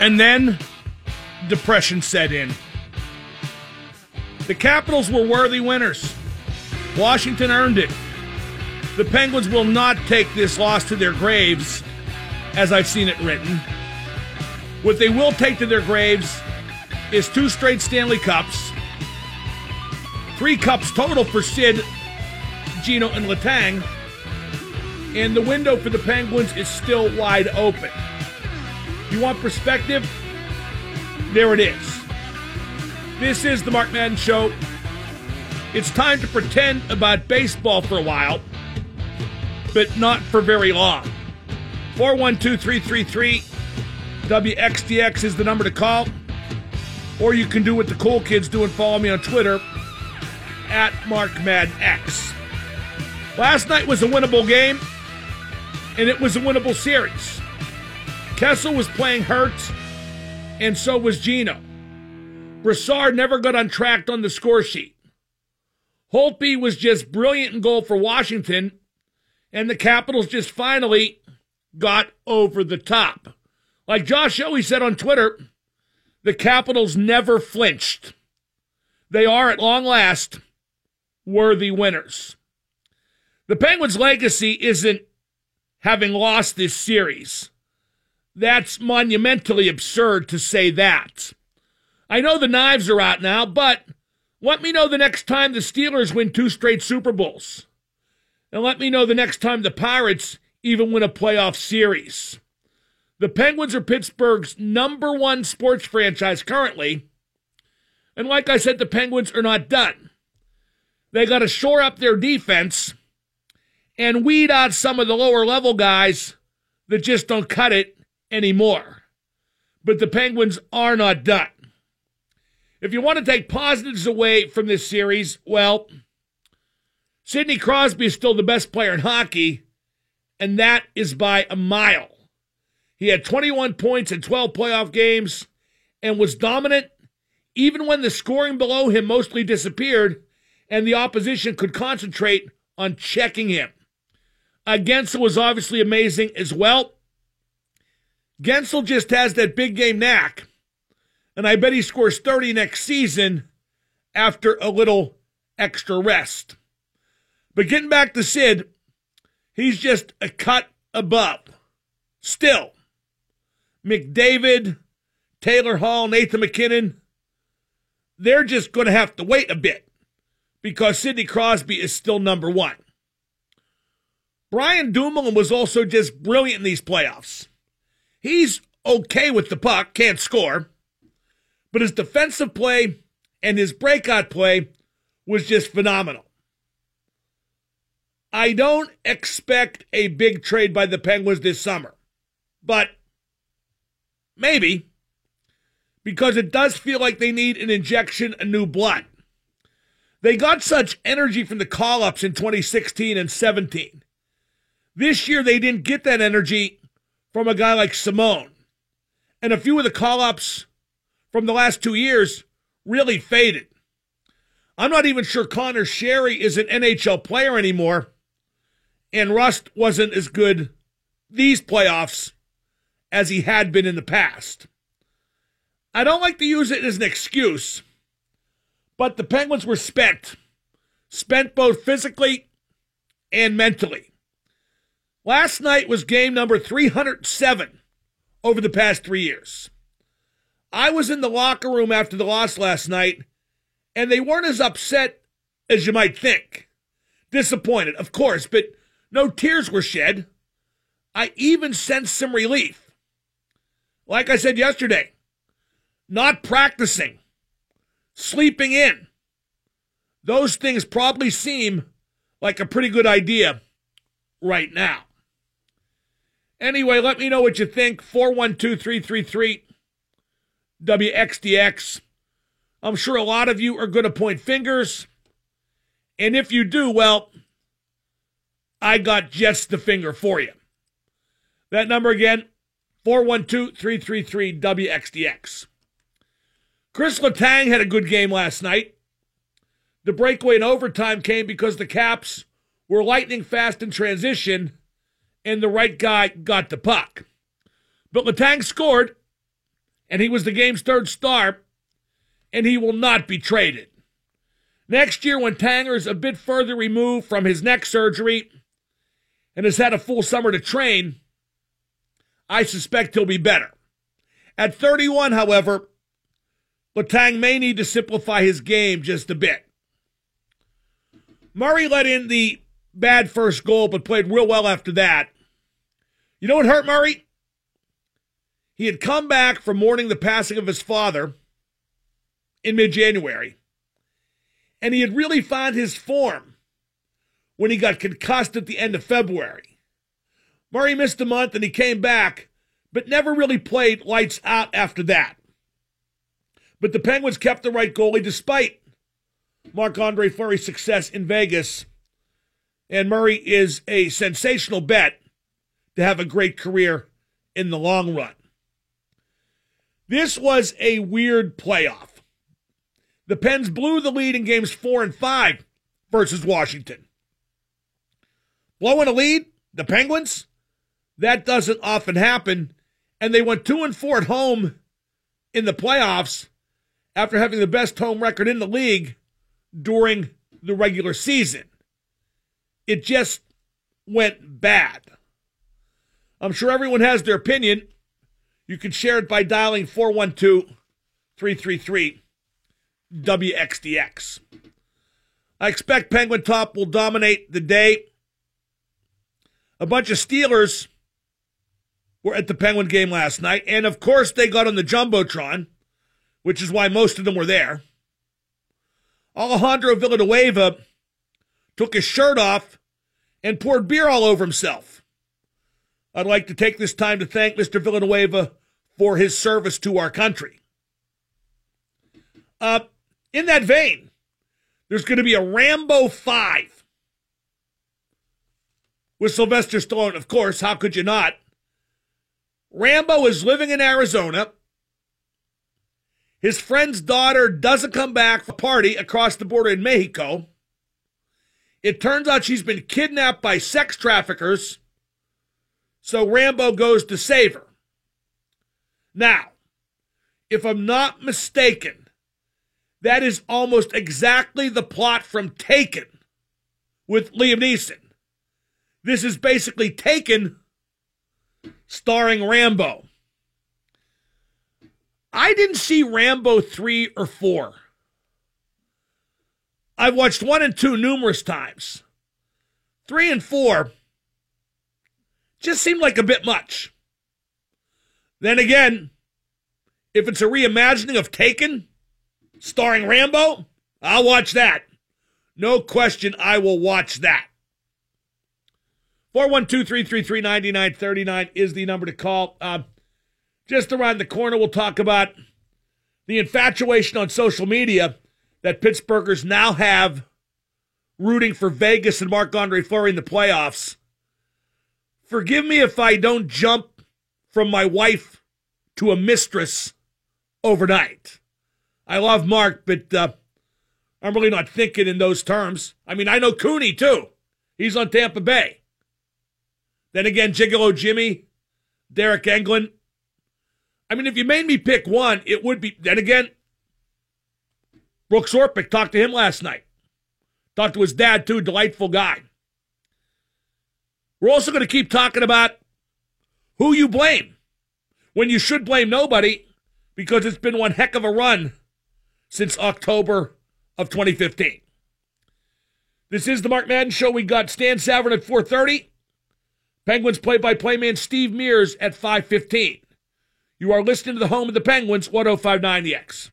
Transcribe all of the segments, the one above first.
And then depression set in. The Capitals were worthy winners. Washington earned it. The Penguins will not take this loss to their graves, as I've seen it written. What they will take to their graves is two straight Stanley Cups, three cups total for Sid, Gino, and Letang, and the window for the Penguins is still wide open. You want perspective? There it is. This is the Mark Madden Show. It's time to pretend about baseball for a while, but not for very long. 412 333 WXDX is the number to call. Or you can do what the cool kids do and follow me on Twitter at MarkMaddenX. Last night was a winnable game, and it was a winnable series. Kessel was playing hurt, and so was Gino. Brassard never got untracked on the score sheet. Holtby was just brilliant in goal for Washington, and the Capitals just finally got over the top. Like Josh always said on Twitter, the Capitals never flinched. They are, at long last, worthy winners. The Penguins' legacy isn't having lost this series. That's monumentally absurd to say that. I know the knives are out now, but let me know the next time the Steelers win two straight Super Bowls. And let me know the next time the Pirates even win a playoff series. The Penguins are Pittsburgh's number one sports franchise currently. And like I said, the Penguins are not done. They got to shore up their defense and weed out some of the lower level guys that just don't cut it anymore. But the Penguins are not done. If you want to take positives away from this series, well, Sidney Crosby is still the best player in hockey, and that is by a mile. He had 21 points in 12 playoff games and was dominant even when the scoring below him mostly disappeared and the opposition could concentrate on checking him. Against was obviously amazing as well. Guentzel just has that big game knack, and I bet he scores 30 next season after a little extra rest. But getting back to Sid, he's just a cut above. Still, McDavid, Taylor Hall, Nathan MacKinnon, they're just going to have to wait a bit because Sidney Crosby is still number one. Brian Dumoulin was also just brilliant in these playoffs. He's okay with the puck, can't score, but his defensive play and his breakout play was just phenomenal. I don't expect a big trade by the Penguins this summer, but Maybe. Because it does feel like they need an injection of new blood. They got such energy from the call ups in 2016 and 17. This year, they didn't get that energy from a guy like Simon. And a few of the call ups from the last two years really faded. I'm not even sure Conor Sheary is an NHL player anymore. And Rust wasn't as good these playoffs as he had been in the past. I don't like to use it as an excuse, but the Penguins were spent. Spent both physically and mentally. Last night was game number 307 over the past three years. I was in the locker room after the loss last night, and they weren't as upset as you might think. Disappointed, of course, but no tears were shed. I even sensed some relief. Like I said yesterday, not practicing, sleeping in. Those things probably seem like a pretty good idea right now. Anyway, let me know what you think. 412 333 WXDX. I'm sure a lot of you are going to point fingers. And if you do, well, I got just the finger for you. That number again, 412 333 WXDX. Chris Letang had a good game last night. The breakaway in overtime came because the Caps were lightning fast in transition and the right guy got the puck. But Letang scored, and he was the game's third star, and he will not be traded. Next year, when Tanger is a bit further removed from his neck surgery and has had a full summer to train, I suspect he'll be better. At 31, however, Letang may need to simplify his game just a bit. Murray let in the bad first goal, but played real well after that. You know what hurt Murray? He had come back from mourning the passing of his father in mid January, and he had really found his form when he got concussed at the end of February. Murray missed a month and he came back, but never really played lights out after that. But the Penguins kept the right goalie despite Marc Andre Fleury's success in Vegas. And Murray is a sensational bet to have a great career in the long run. This was a weird playoff. The Pens blew the lead in games four and five versus Washington. Blowing a lead, the Penguins, that doesn't often happen. And they went two and four at home in the playoffs after having the best home record in the league during the regular season. It just went bad. I'm sure everyone has their opinion. You can share it by dialing 412 333 WXDX. I expect Penguin Top will dominate the day. A bunch of Steelers were at the Penguin game last night, and of course they got on the Jumbotron which is why most of them were there. Alejandro Villanueva took his shirt off and poured beer all over himself. I'd like to take this time to thank Mr. Villanueva for his service to our country. Uh, in that vein, there's going to be a Rambo 5 with Sylvester Stallone. Of course, how could you not? Rambo is living in Arizona. His friend's daughter doesn't come back for a party across the border in Mexico. It turns out she's been kidnapped by sex traffickers. So Rambo goes to save her. Now, if I'm not mistaken, that is almost exactly the plot from Taken with Liam Neeson. This is basically Taken starring Rambo. I didn't see Rambo 3 or 4. I've watched 1 and 2 numerous times. 3 and 4 just seemed like a bit much. Then again, if it's a reimagining of Taken starring Rambo, I'll watch that. No question, I will watch that. 412 333 9939 is the number to call. Uh, just around the corner, we'll talk about the infatuation on social media that Pittsburghers now have rooting for Vegas and Marc Andre Fleury in the playoffs. Forgive me if I don't jump from my wife to a mistress overnight. I love Mark, but uh, I'm really not thinking in those terms. I mean, I know Kunitz too. He's on Tampa Bay. Then again, Gigolo Jimmy, Derek Engelland. I mean, if you made me pick one, it would be. Then again, Brooks Orpik talked to him last night. Talked to his dad too. Delightful guy. We're also going to keep talking about who you blame when you should blame nobody because it's been one heck of a run since October of 2015. This is the Mark Madden Show. We got Stan Savran at 4:30. Penguins play-by-play man Steve Mears at 5:15. You are listening to the home of the Penguins, 1059 The X.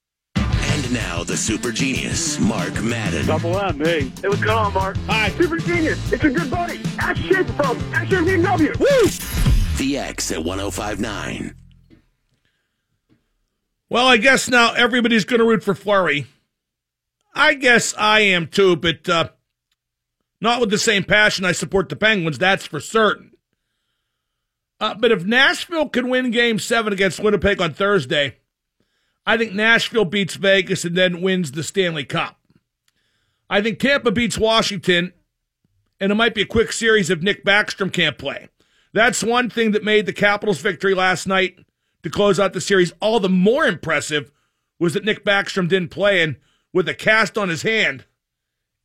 And now the super genius, Mark Madden. Double M, hey. Hey, what's going on, Mark? Hi. Super genius. It's a good buddy. Ask shit from Ask your BMW. Woo! The X at 1059. Well, I guess now everybody's going to root for Fleury. I guess I am too, but uh, not with the same passion I support the Penguins, that's for certain. Uh, but if Nashville can win game seven against Winnipeg on Thursday, I think Nashville beats Vegas and then wins the Stanley Cup. I think Tampa beats Washington, and it might be a quick series if Nick Backstrom can't play. That's one thing that made the Capitals' victory last night to close out the series. All the more impressive was that Nick Backstrom didn't play, and with a cast on his hand,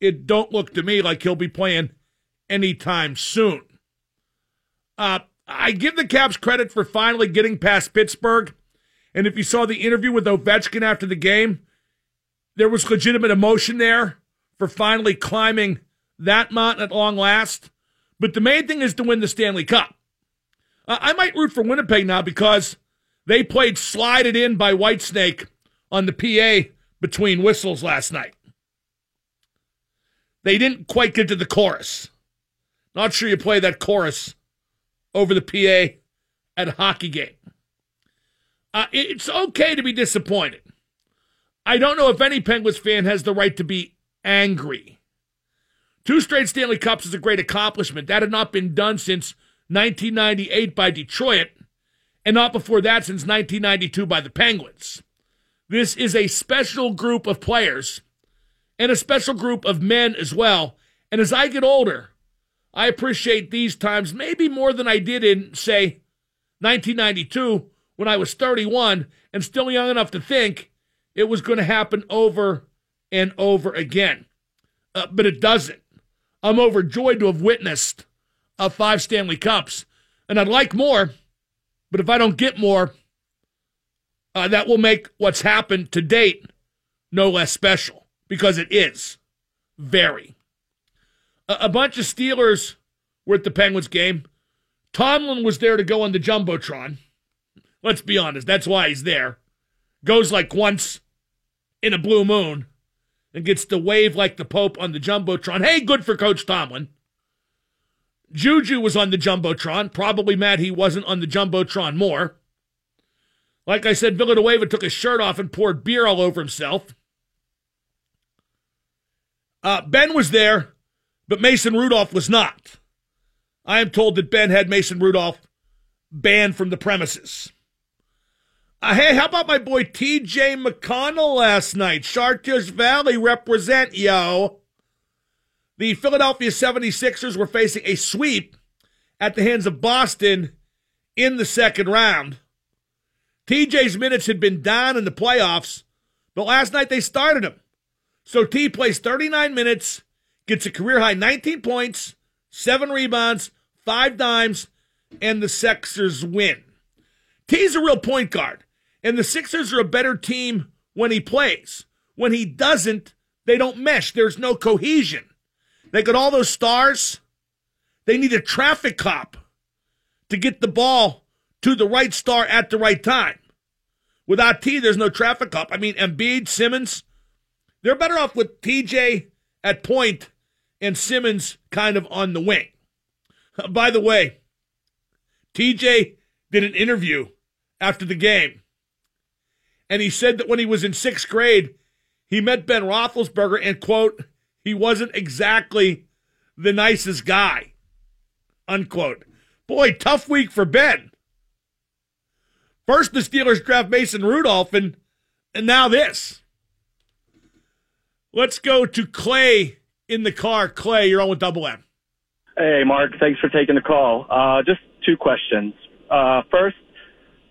it don't look to me like he'll be playing anytime soon. Uh, I give the Caps credit for finally getting past Pittsburgh. And if you saw the interview with Ovechkin after the game, there was legitimate emotion there for finally climbing that mountain at long last. But the main thing is to win the Stanley Cup. I might root for Winnipeg now because they played slide it in by Whitesnake on the PA between whistles last night. They didn't quite get to the chorus. Not sure you play that chorus over the PA at a hockey game. Uh, it's okay to be disappointed. I don't know if any Penguins fan has the right to be angry. Two straight Stanley Cups is a great accomplishment. That had not been done since 1998 by Detroit, and not before that since 1992 by the Penguins. This is a special group of players and a special group of men as well. And as I get older, I appreciate these times maybe more than I did in, say, 1992 when I was 31 and still young enough to think it was going to happen over and over again. Uh, but it doesn't. I'm overjoyed to have witnessed uh, five Stanley Cups, and I'd like more, but if I don't get more, uh, that will make what's happened to date no less special because it is very. A, a bunch of Steelers were at the Penguins game. Tomlin was there to go on the Jumbotron. Let's be honest, that's why he's there. Goes like once in a blue moon and gets to wave like the Pope on the Jumbotron. Hey, good for Coach Tomlin. Juju was on the Jumbotron. Probably mad he wasn't on the Jumbotron more. Like I said, Villanueva took his shirt off and poured beer all over himself. Uh, ben was there, but Mason Rudolph was not. I am told that Ben had Mason Rudolph banned from the premises. Uh, hey, how about my boy TJ McConnell last night? Chartiers Valley represent, yo. The Philadelphia 76ers were facing a sweep at the hands of Boston in the second round. TJ's minutes had been down in the playoffs, but last night they started him. So T plays 39 minutes, gets a career high 19 points, seven rebounds, five dimes, and the Sixers win. T's a real point guard. And the Sixers are a better team when he plays. When he doesn't, they don't mesh. There's no cohesion. They got all those stars. They need a traffic cop to get the ball to the right star at the right time. Without T, there's no traffic cop. I mean, Embiid, Simmons, they're better off with TJ at point and Simmons kind of on the wing. By the way, TJ did an interview after the game and he said that when he was in sixth grade, he met Ben Roethlisberger and, quote, he wasn't exactly the nicest guy, unquote. Boy, tough week for Ben. First, the Steelers draft Mason Rudolph, and, and now this. Let's go to Clay in the car. Clay, you're on with Double M. Hey, Mark. Thanks for taking the call. Uh, just two questions. Uh, first,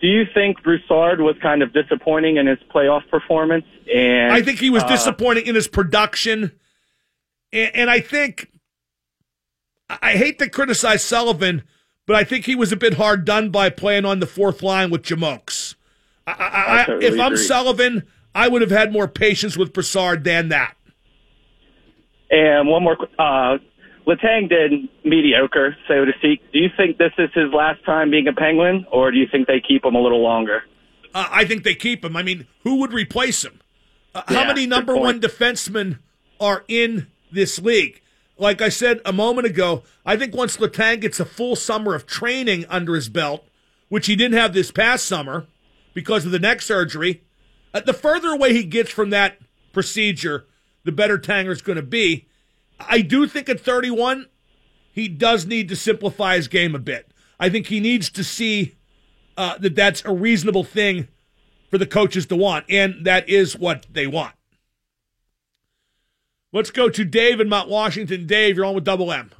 do you think Brassard was kind of disappointing in his playoff performance? And I think he was uh, disappointing in his production, and, and, I think I hate to criticize Sullivan, but I think he was a bit hard done by playing on the fourth line with Jamokes. I, I, I totally if I'm agree. Sullivan, I would have had more patience with Brassard than that. And one more uh, Letang did mediocre, so to speak. Do you think this is his last time being a Penguin, or do you think they keep him a little longer? Uh, I think they keep him. I mean, who would replace him? Uh, yeah, how many number one defensemen are in this league? Like I said a moment ago, I think once Letang gets a full summer of training under his belt, which he didn't have this past summer because of the neck surgery, uh, the further away he gets from that procedure, the better Tanger's going to be. I do think at 31, he does need to simplify his game a bit. I think he needs to see uh, that that's a reasonable thing for the coaches to want, and that is what they want. Let's go to Dave in Mount Washington. Dave, you're on with Double M.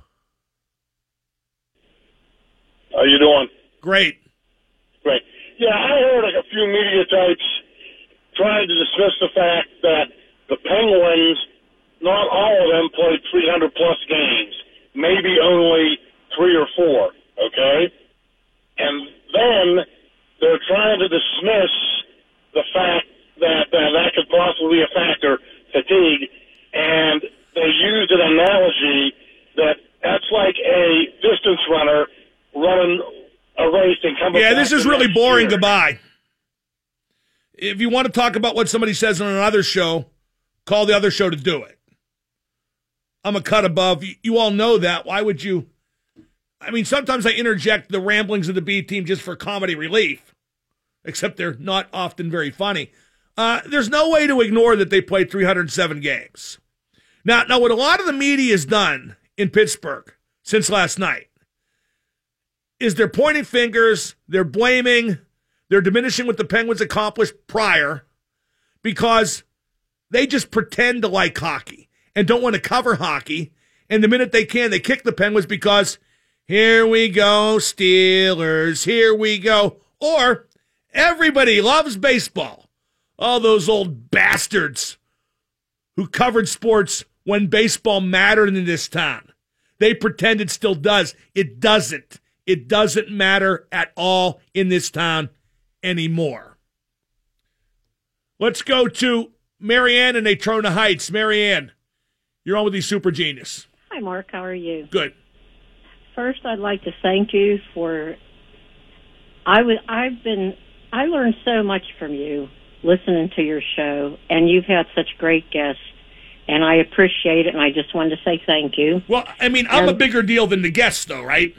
How you doing? Great. Great. Yeah, I heard like a few media types trying to dismiss the fact that the Penguins, not all of them played 300 plus games, maybe only three or four. Okay, and then they're trying to dismiss the fact that uh, that could possibly be a factor, fatigue, and they used an analogy that that's like a distance runner running a race and coming. Yeah, this is really boring. year. Goodbye. If you want to talk about what somebody says on another show, call the other show to do it. I'm a cut above. You, all know that. Why would you? I mean, sometimes I interject the ramblings of the B team just for comedy relief, except they're not often very funny. Uh, there's no way to ignore that they played 307 games. Now, now, what a lot of the media has done in Pittsburgh since last night is they're pointing fingers, they're blaming, they're diminishing what the Penguins accomplished prior because they just pretend to like hockey and don't want to cover hockey. And the minute they can, they kick the Penguins because here we go, Steelers, here we go. Or everybody loves baseball. All those old bastards who covered sports when baseball mattered in this town. They pretend it still does. It doesn't. It doesn't matter at all in this town anymore. Let's go to Marianne in Natrona Heights. Marianne, you're on with the Super Genius. Hi, Mark. How are you? Good. First, I'd like to thank you for. I was. I've been. I learned so much from you listening to your show, and you've had such great guests, and I appreciate it. And I just wanted to say thank you. Well, I mean, I'm a Um, bigger deal than the guests, though, right?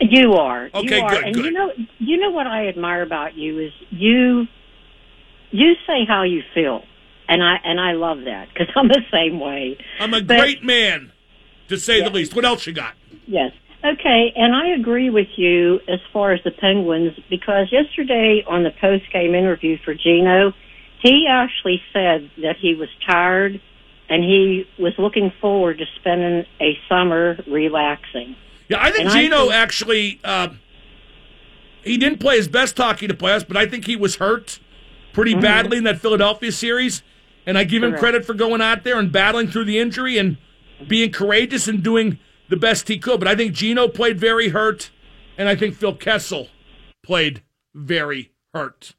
You are. Okay, you are. good, And good. you know, you know what I admire about you is you. You say how you feel, and I and I love that because I'm the same way. I'm a But- great man, to say Yeah. the least. What else you got? Yes. Okay, and I agree with you as far as the Penguins because yesterday on the post game interview for Gino, he actually said that he was tired and he was looking forward to spending a summer relaxing. Yeah, I think And I Gino think- actually uh, he didn't play his best hockey to play us, but I think he was hurt pretty badly in that Philadelphia series. And I give him Correct. credit for going out there and battling through the injury and being courageous and doing the best he could. But I think Gino played very hurt, and I think Phil Kessel played very hurt.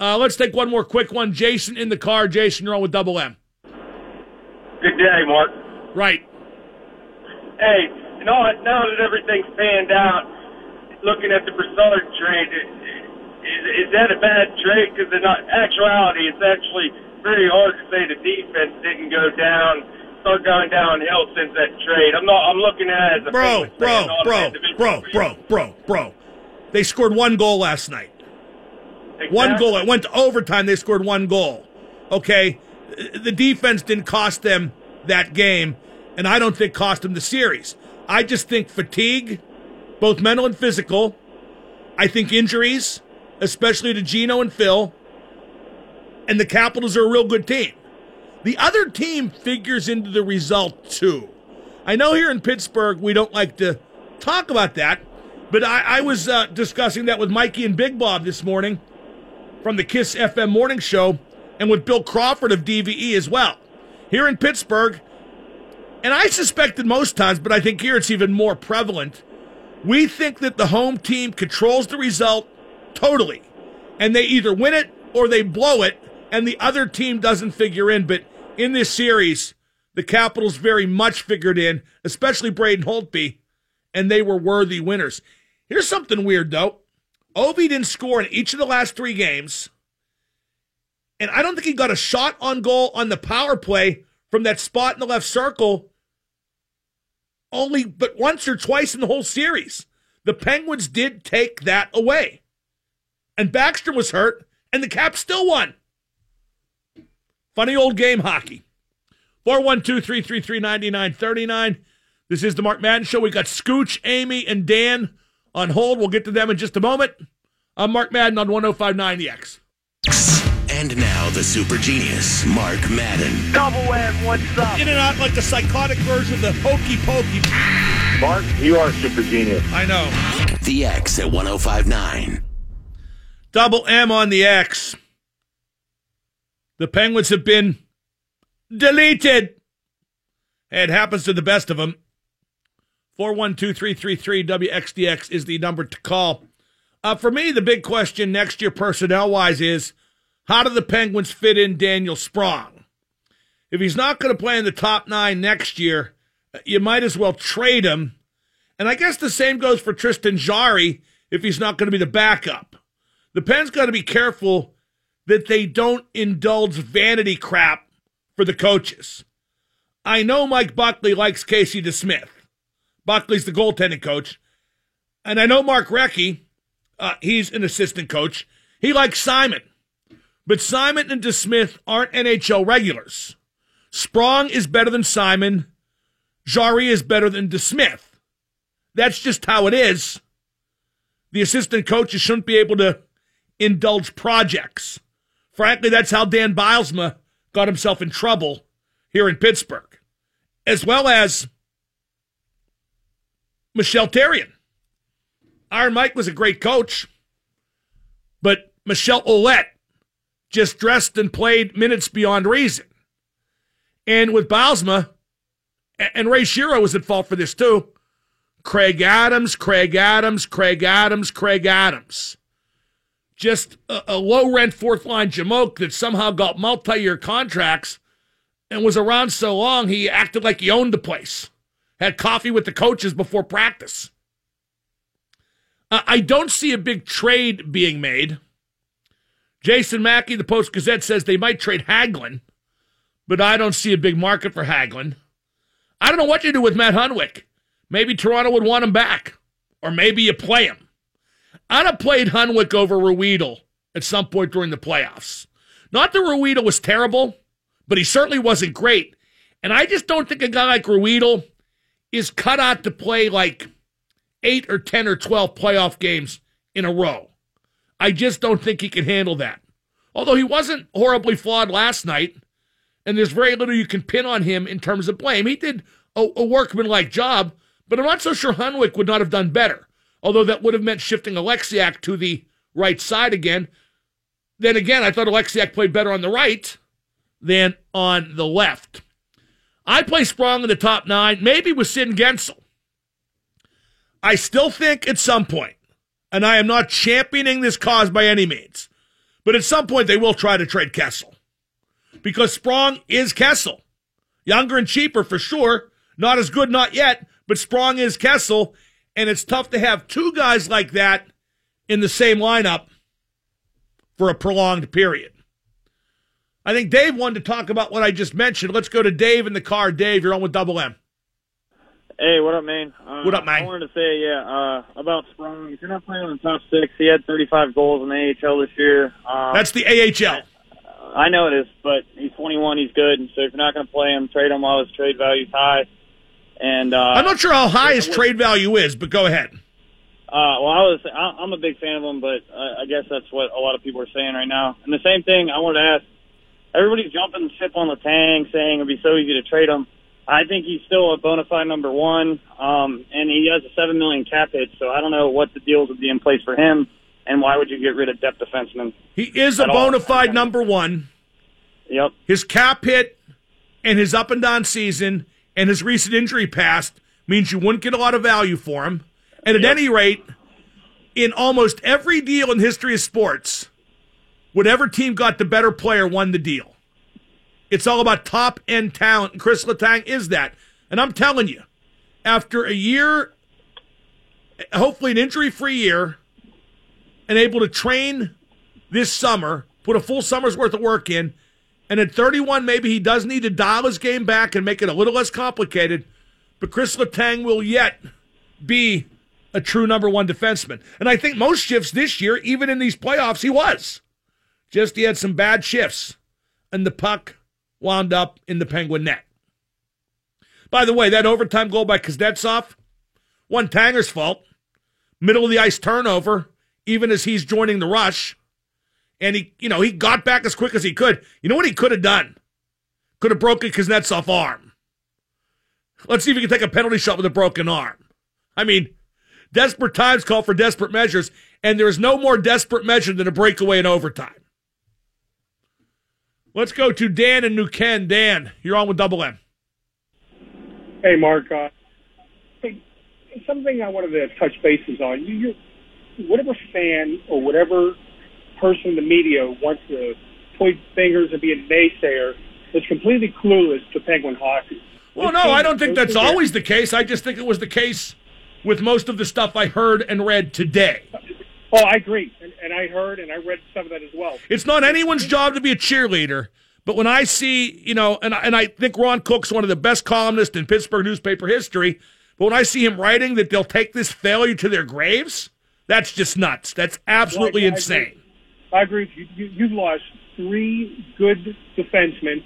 Uh, let's take one more quick one. Jason in the car. Jason, you're on with Double M. Good day, Mark. Right. Hey, you know what? Now that everything's panned out, looking at the Brassard trade, is, is that a bad trade? Because in actuality, it's actually pretty hard to say the defense didn't go down, start going downhill since that trade. I'm not. I'm looking at it as a Bro, bro, fan, not an bro, bro, bro, bro, bro. They scored one goal last night. One goal. It went to overtime. They scored one goal. Okay. The defense didn't cost them that game, and I don't think cost them the series. I just think fatigue, both mental and physical. I think injuries, especially to Gino and Phil, and the Capitals are a real good team. The other team figures into the result too. I know here in Pittsburgh we don't like to talk about that, but I, I was uh, discussing that with Mikey and Big Bob this morning from the Kiss FM morning show and with Bill Crawford of DVE as well. Here in Pittsburgh, and I suspect that most times, but I think here it's even more prevalent, we think that the home team controls the result totally. And they either win it or they blow it, and the other team doesn't figure in. But in this series, the Capitals very much figured in, especially Braden Holtby, and they were worthy winners. Here's something weird, though. Ovi didn't score in each of the last three games. And I don't think he got a shot on goal on the power play from that spot in the left circle only but once or twice in the whole series. The Penguins did take that away. And Baxter was hurt, and the Caps still won. Funny old game hockey. 412 333 9939. This is the Mark Madden Show. We got Scooch, Amy, and Dan on hold. We'll get to them in just a moment. I'm Mark Madden on 1059 The X. And now the super genius, Mark Madden. Double M, what's up? In and out like the psychotic version of the hokey pokey. Mark, you are super genius. I know. The X at 1059. Double M on the X. The Penguins have been deleted. It happens to the best of them. 412 333 WXDX is the number to call. Uh, for me, the big question next year, personnel wise, is how do the Penguins fit in Daniel Sprong? If he's not going to play in the top nine next year, you might as well trade him. And I guess the same goes for Tristan Jarry if he's not going to be the backup. The Pens got to be careful that they don't indulge vanity crap for the coaches. I know Mike Buckley likes Casey DeSmith. Buckley's the goaltending coach. And I know Mark Recchi, uh, he's an assistant coach. He likes Simon. But Simon and DeSmith aren't NHL regulars. Sprong is better than Simon. Jarry is better than DeSmith. That's just how it is. The assistant coaches shouldn't be able to indulge projects. Frankly, that's how Dan Bylsma got himself in trouble here in Pittsburgh, as well as Michel Therrien. Iron Mike was a great coach, but Michel Ouellet just dressed and played minutes beyond reason. And with Bylsma, and Ray Shero was at fault for this too. Craig Adams, Craig Adams, Craig Adams, Craig Adams. Just a, a low rent fourth line Jamoke that somehow got multi year contracts and was around so long he acted like he owned the place. Had coffee with the coaches before practice. Uh, I don't see a big trade being made. Jason Mackey, the Post Gazette, says they might trade Hagelin, but I don't see a big market for Hagelin. I don't know what you do with Matt Hunwick. Maybe Toronto would want him back, or maybe you play him. I'd have played Hunwick over Ruhwedel at some point during the playoffs. Not that Ruhwedel was terrible, but he certainly wasn't great. And I just don't think a guy like Ruhwedel is cut out to play like eight or 10 or 12 playoff games in a row. I just don't think he can handle that. Although he wasn't horribly flawed last night, and there's very little you can pin on him in terms of blame. He did a, a workmanlike job, but I'm not so sure Hunwick would not have done better. Although that would have meant shifting Oleksiak to the right side again. Then again, I thought Oleksiak played better on the right than on the left. I play Sprong in the top nine, maybe with Sid Guentzel. I still think at some point, and I am not championing this cause by any means, but at some point they will try to trade Kessel. Because Sprong is Kessel. Younger and cheaper for sure. Not as good, not yet, but Sprong is Kessel. And it's tough to have two guys like that in the same lineup for a prolonged period. I think Dave wanted to talk about what I just mentioned. Let's go to Dave in the car. Dave, you're on with Double M. Hey, what up, man? Uh, What up, man? I wanted to say, yeah, uh, about Sprong. If you're not playing in the top six, he had 35 goals in the AHL this year. Um, That's the AHL. I know it is, but he's 21. He's good. And so if you're not going to play him, trade him while his trade value's high. And uh, I'm not sure how high his trade value is, but go ahead. Uh, well, I was I- I'm a big fan of him, but I guess that's what a lot of people are saying right now. And the same thing I wanted to ask: everybody's jumping ship on the Tang, saying it'd be so easy to trade him. I think he's still a bona fide number one, um, and he has a seven million cap hit. So I don't know what the deals would be in place for him, and why would you get rid of depth defensemen? He is a bona fide number one. Yep. His cap hit and his up and down season and his recent injury past means you wouldn't get a lot of value for him. And at any rate, in almost every deal in history of sports, whatever team got the better player won the deal. It's all about top end talent, and Chris Letang is that. And I'm telling you, after a year, hopefully an injury free year, and able to train this summer, put a full summer's worth of work in, and at 31, maybe he does need to dial his game back and make it a little less complicated. But Chris Letang will yet be a true number one defenseman. And I think most shifts this year, even in these playoffs, he was. Just he had some bad shifts, and the puck wound up in the Penguin net. By the way, that overtime goal by Kuznetsov, one Tanger's fault. Middle of the ice turnover, even as he's joining the rush. And he, you know, he got back as quick as he could. You know what he could have done? Could have broken Kuznetsov arm. Let's see if he can take a penalty shot with a broken arm. I mean, desperate times call for desperate measures. and there's no more desperate measure than a breakaway in overtime. Let's go to Dan and New Ken. Dan, you're on with Double M. Hey, Mark. Uh, hey, something I wanted to touch bases on. You, you, whatever fan or whatever person in the media wants to point fingers and be a naysayer is completely clueless to Penguin hockey. Well, no, I don't think that's always the case. I just think it was the case with most of the stuff I heard and read today. Oh, I agree, and, and I heard and I read some of that as well. It's not anyone's job to be a cheerleader, but when I see, you know, and and I think Ron Cook's one of the best columnists in Pittsburgh newspaper history, but when I see him writing that they'll take this failure to their graves, that's just nuts. That's absolutely Well, I- I insane. I agree. with You, you, you've lost three good defensemen,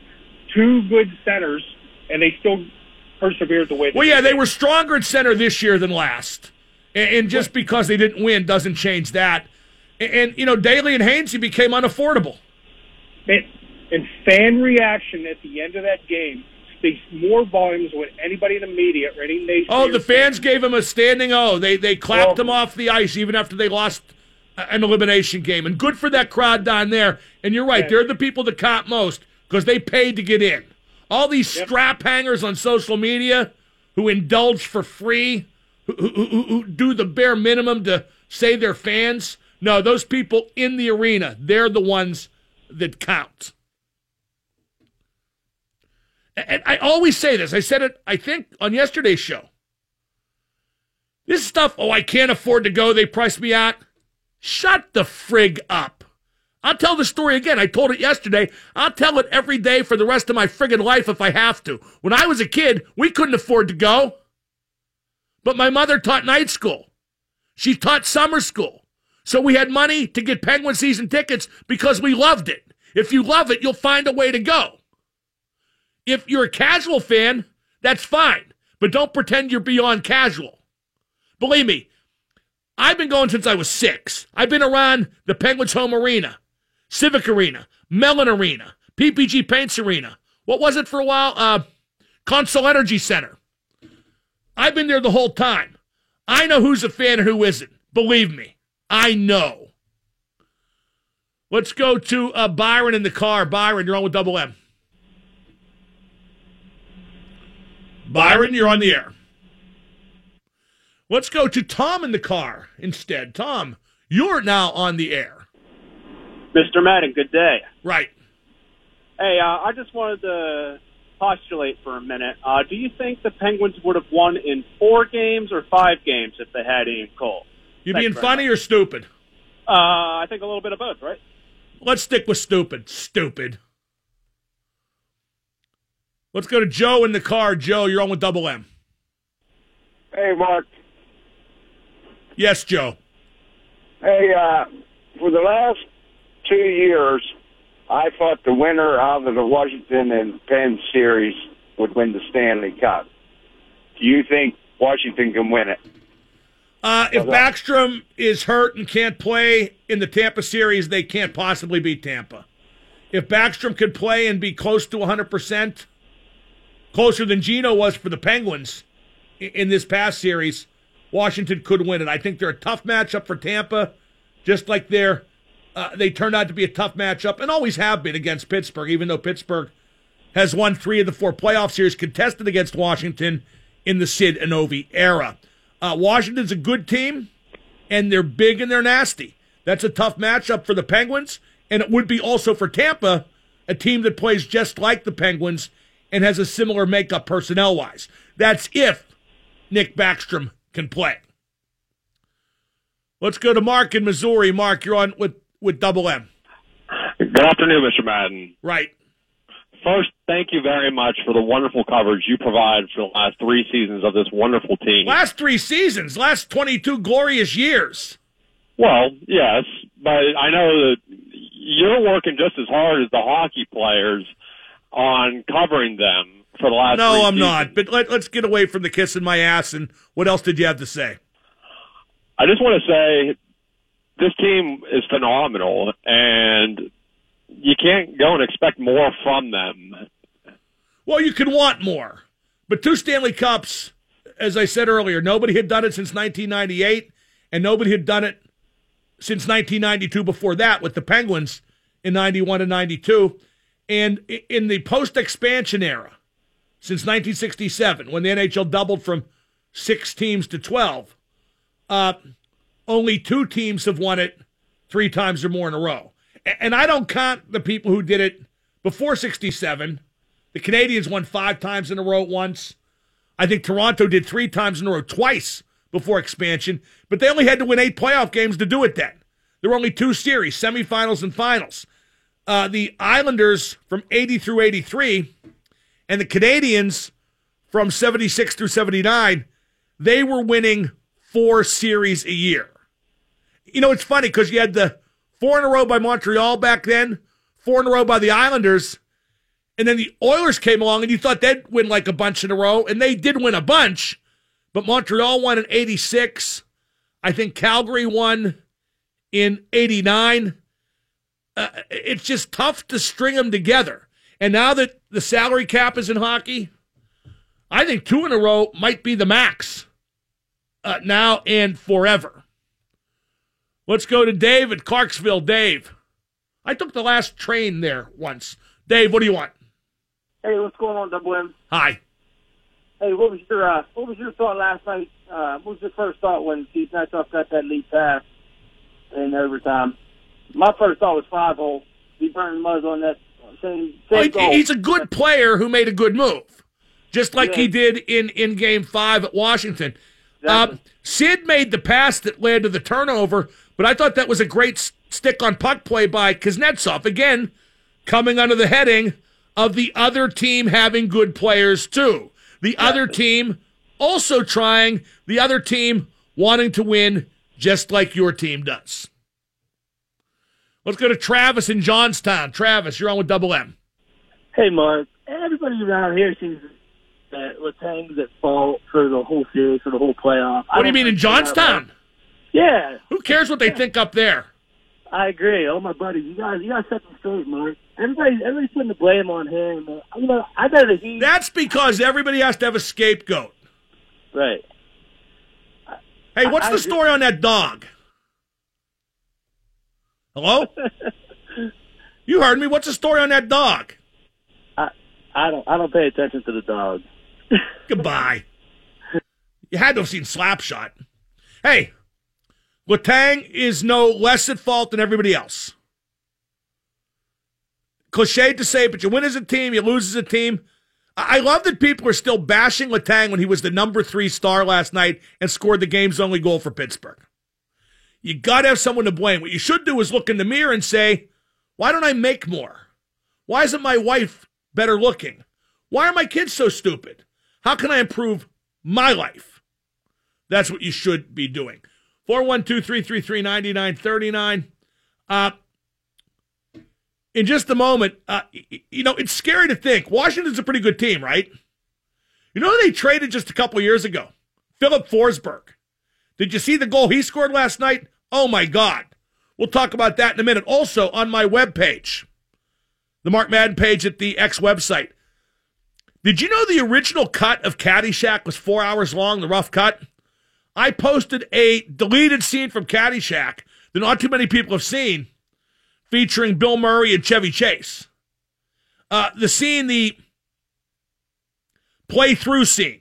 two good centers, and they still persevered the way. They Well, yeah, did. they were stronger at center this year than last. And, and just because they didn't win doesn't change that. And, and you know, Daley and Hainsey became unaffordable. And, and fan reaction at the end of that game speaks more volumes than anybody in the media or any nation. Oh, the fans gave him a standing O. They they clapped him off the ice even after they lost an elimination game. And good for that crowd down there. And you're right, Yeah. they're the people that count most because they paid to get in. All these strap hangers on social media who indulge for free, who, who, who, who do the bare minimum to say they're fans. No, those people in the arena, they're the ones that count. And I always say this. I said it, I think, on yesterday's show. This stuff, oh, I can't afford to go. They priced me out. Shut the frig up. I'll tell the story again. I told it yesterday. I'll tell it every day for the rest of my friggin' life if I have to. When I was a kid, we couldn't afford to go. But my mother taught night school. She taught summer school. So we had money to get Penguin season tickets because we loved it. If you love it, you'll find a way to go. If you're a casual fan, that's fine. But don't pretend you're beyond casual. Believe me, I've been going since I was six. I've been around the Penguins home arena, Civic Arena, Mellon Arena, PPG Paints Arena. What was it for a while? Uh, Consol Energy Center. I've been there the whole time. I know who's a fan and who isn't. Believe me, I know. Let's go to uh, Byron in the car. Byron, you're on with Double M. Byron, you're on the air. Let's go to Tom in the car instead. Tom, you're now on the air. Mr. Madden, good day. Right. Hey, uh, I just wanted to postulate for a minute. Uh, do you think the Penguins would have won in four games or five games if they had Ian Cole? You Thanks being very funny or stupid? Uh, I think a little bit of both, right? Let's stick with stupid. Stupid. Let's go to Joe in the car. Joe, you're on with Double M. Hey, Mark. Yes, Joe. Hey, uh, for the last two years, I thought the winner out of the Washington and Penn series would win the Stanley Cup. Do you think Washington can win it? Uh, if Backstrom is hurt and can't play in the Tampa series, they can't possibly beat Tampa. If Backstrom could play and be close to 100%, closer than Gino was for the Penguins in this past series, Washington could win it. I think they're a tough matchup for Tampa, just like they're, uh, they turned out to be a tough matchup and always have been against Pittsburgh, even though Pittsburgh has won three of the four playoff series contested against Washington in the Sid and era. Uh, Washington's a good team, and they're big and they're nasty. That's a tough matchup for the Penguins, and it would be also for Tampa, a team that plays just like the Penguins and has a similar makeup personnel wise. That's if Nick Backstrom can play. Let's go to Mark in Missouri. Mark, you're on with, with Double M. Good afternoon, Mr. Madden. Right. First, thank you very much for the wonderful coverage you provide for the last three seasons of this wonderful team. Last three seasons, last 22 glorious years. Well, yes, but I know that you're working just as hard as the hockey players on covering them for the last. No, I'm seasons. not. But let, let's get away from the kissing my ass. And what else did you have to say? I just want to say this team is phenomenal, and you can't go and expect more from them. Well, you can want more. But two Stanley Cups, as I said earlier, nobody had done it since 1998, and nobody had done it since 1992 before that with the Penguins in 91 and 92. And in the post expansion era, since 1967, when the NHL doubled from six teams to 12, uh, only two teams have won it three times or more in a row. And I don't count the people who did it before 67. The Canadiens won five times in a row once. I think Toronto did three times in a row twice before expansion, but they only had to win eight playoff games to do it then. There were only two series, semifinals and finals. Uh, the Islanders from 80 through 83 and the Canadiens from 76 through 79, they were winning four series a year. You know, it's funny because you had the four in a row by Montreal back then, four in a row by the Islanders, and then the Oilers came along and you thought they'd win like a bunch in a row, and they did win a bunch, but Montreal won in 86. I think Calgary won in 89. Uh, it's just tough to string them together. And now that the salary cap is in hockey, I think two in a row might be the max uh, now and forever. Let's go to Dave at Clarksville. Dave, I took the last train there once. Dave, what do you want? Hey, what's going on, Double M? Hi. Hey, what was your uh, what was your thought last night? Uh, what was your first thought when Kuznetsov got that lead pass in overtime? My first thought was five hole. He burned mud on that same, same well, he's a good player who made a good move, just like yeah. he did in in Game Five at Washington. Exactly. Uh, Sid made the pass that led to the turnover, but I thought that was a great stick on puck play by Kuznetsov. Again, coming under the heading of the other team having good players too. The other team also trying, the other team wanting to win just like your team does. Let's go to Travis in Johnstown. Travis, you're on with Double M. Hey, Mark. Everybody around here seems that Letang's at fault for the whole series, for the whole playoff. What do you mean in Johnstown? Yeah. Who cares what they yeah. think up there? I agree. Oh, my buddies, you guys, you guys set the straight, Mark. Everybody, everybody's putting the blame on him. Uh, you know, I bet that he. That's because everybody has to have a scapegoat. Right. Hey, what's I, the story on that dog? Hello? you heard me. What's the story on that dog? I I don't I don't pay attention to the dog. Goodbye. You had to have seen Slapshot. Hey, Letang is no less at fault than everybody else. Cliche to say, but you win as a team, you lose as a team. I love that people are still bashing Letang when he was the number three star last night and scored the game's only goal for Pittsburgh. You got to have someone to blame. What you should do is look in the mirror and say, why don't I make more? Why isn't my wife better looking? Why are my kids so stupid? How can I improve my life? That's what you should be doing. 412 333 9939. Uh, in just a moment, uh, you know, it's scary to think. Washington's a pretty good team, right? You know they traded just a couple years ago? Filip Forsberg. Did you see the goal he scored last night? Oh my God. We'll talk about that in a minute. Also on my webpage, the Mark Madden page at the X website. Did you know the original cut of Caddyshack was four hours long, the rough cut? I posted a deleted scene from Caddyshack that not too many people have seen, featuring Bill Murray and Chevy Chase. Uh, the scene, the play-through scene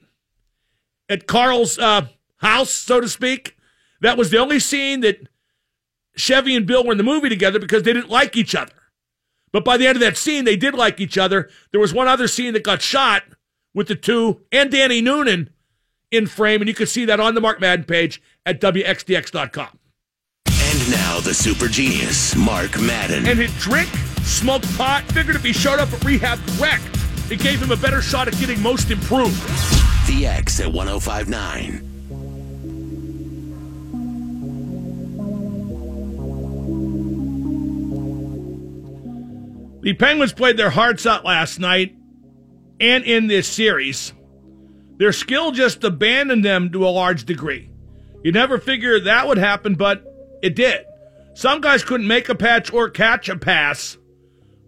at Carl's uh, house, so to speak. That was the only scene that Chevy and Bill were in the movie together because they didn't like each other. But by the end of that scene, they did like each other. There was one other scene that got shot with the two and Danny Noonan in frame, and you can see that on the Mark Madden page at WXDX.com. And now the super genius, Mark Madden. And his drink, smoked pot, figured if he showed up at rehab correct, it gave him a better shot at getting most improved. The X at 1059. The Penguins played their hearts out last night and in this series. Their skill just abandoned them to a large degree. You never figured that would happen, but it did. Some guys couldn't make a patch or catch a pass.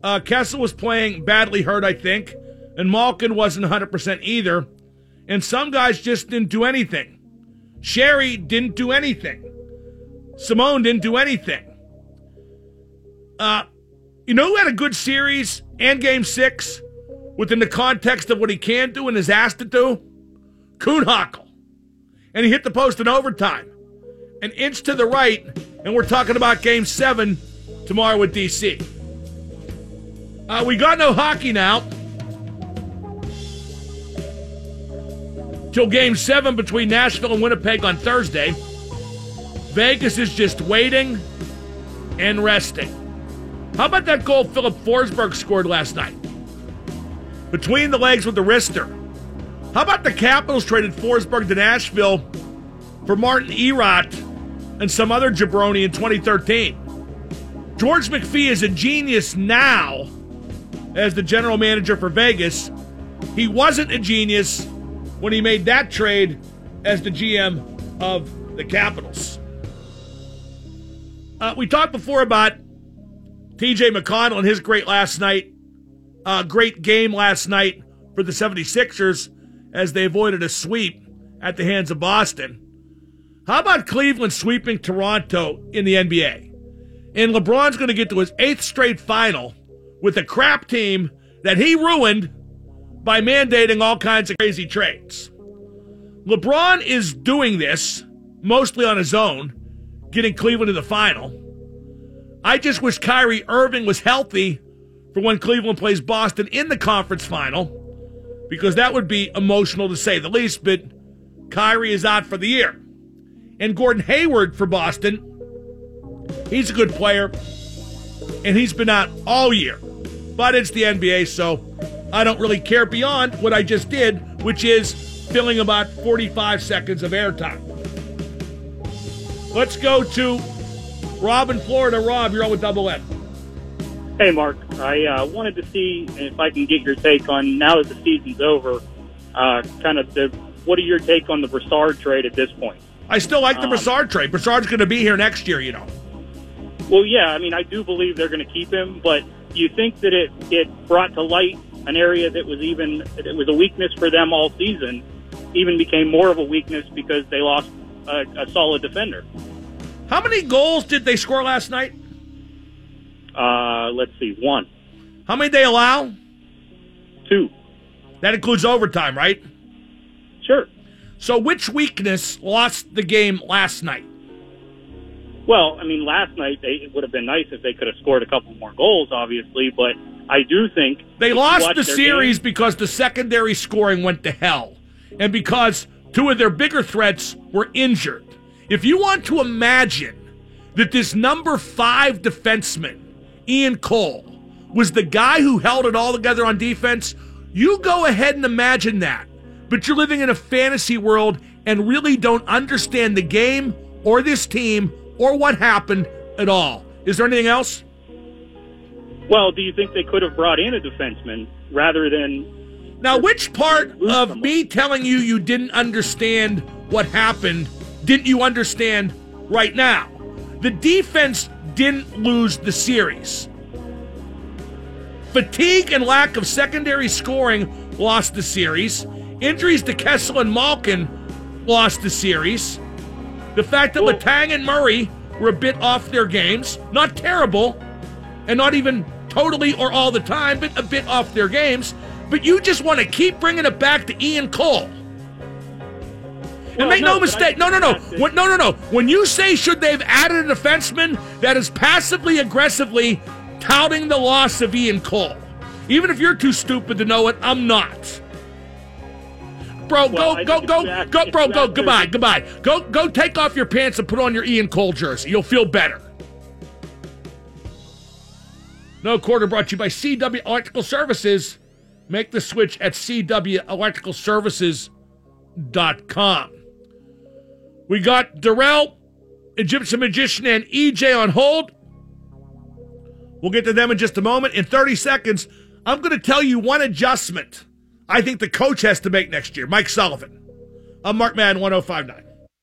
Uh, Kessel was playing badly hurt, I think, and Malkin wasn't 100% either. And some guys just didn't do anything. Sheary didn't do anything. Simon didn't do anything. Uh, you know who had a good series and game six within the context of what he can do and is asked to do? Kuhnhackl. And he hit the post in overtime. An inch to the right, and we're talking about game seven tomorrow with DC. Uh, we got no hockey now. Till game seven between Nashville and Winnipeg on Thursday. Vegas is just waiting and resting. How about that goal Filip Forsberg scored last night? Between the legs with the wrister. How about the Capitals traded Forsberg to Nashville for Martin Erat and some other jabroni in 2013? George McPhee is a genius now as the general manager for Vegas. He wasn't a genius when he made that trade as the GM of the Capitals. Uh, we talked before about TJ McConnell and his great last night, uh, great game last night for the 76ers as they avoided a sweep at the hands of Boston. How about Cleveland sweeping Toronto in the NBA? And LeBron's going to get to his eighth straight final with a crap team that he ruined by mandating all kinds of crazy trades. LeBron is doing this mostly on his own, getting Cleveland to the final. I just wish Kyrie Irving was healthy for when Cleveland plays Boston in the conference final because that would be emotional to say the least, but Kyrie is out for the year. And Gordon Hayward for Boston, he's a good player, and he's been out all year. But it's the NBA, so I don't really care beyond what I just did, which is filling about 45 seconds of airtime. Let's go to Rob in Florida. Rob, you're on with Double M. Hey, Mark. I uh, wanted to see if I can get your take on now that the season's over, uh, kind of the what are your take on the Brassard trade at this point? I still like the Um, Brassard trade. Brassard's going to be here next year, you know. Well, yeah, I mean, I do believe they're going to keep him, but do you think that it it brought to light an area that was even that was a weakness for them all season, even became more of a weakness because they lost a, a solid defender? How many goals did they score last night? Uh, let's see, one, How many they allow? two. That includes overtime, right? Sure. So which weakness lost the game last night? Well, I mean, last night they, it would have been nice if they could have scored a couple more goals, obviously, but I do think They lost the series game- because the secondary scoring went to hell and because two of their bigger threats were injured. If you want to imagine that this number five defenseman, Ian Cole, was the guy who held it all together on defense, you go ahead and imagine that. But you're living in a fantasy world and really don't understand the game or this team or what happened at all. Is there anything else? Well, do you think they could have brought in a defenseman rather than Now, which part of me telling you you didn't understand what happened didn't you understand right now? The defense didn't lose the series. Fatigue and lack of secondary scoring lost the series. Injuries to Kessel and Malkin lost the series. The fact that Letang and Murray were a bit off their games, not terrible, and not even totally or all the time, but a bit off their games. But you just want to keep bringing it back to Ian Cole. And make no, mistake. No, no, no. When, no, no, no. When you say should they've added a defenseman, that is passively aggressively touting the loss of Ian Cole. Even if you're too stupid to know it, I'm not. Bro, Well, go, go, go, go, bro, go, goodbye, goodbye. Go, go take off your pants and put on your Ian Cole jersey. You'll feel better. No quarter brought to you by CW Electrical Services. Make the switch at CWElectricalServices.com. We got Darrell, Egyptian magician, and EJ on hold. We'll get to them in just a moment. In 30 seconds, I'm going to tell you one adjustment I think the coach has to make next year. Mike Sullivan. I'm Mark Madden 1059.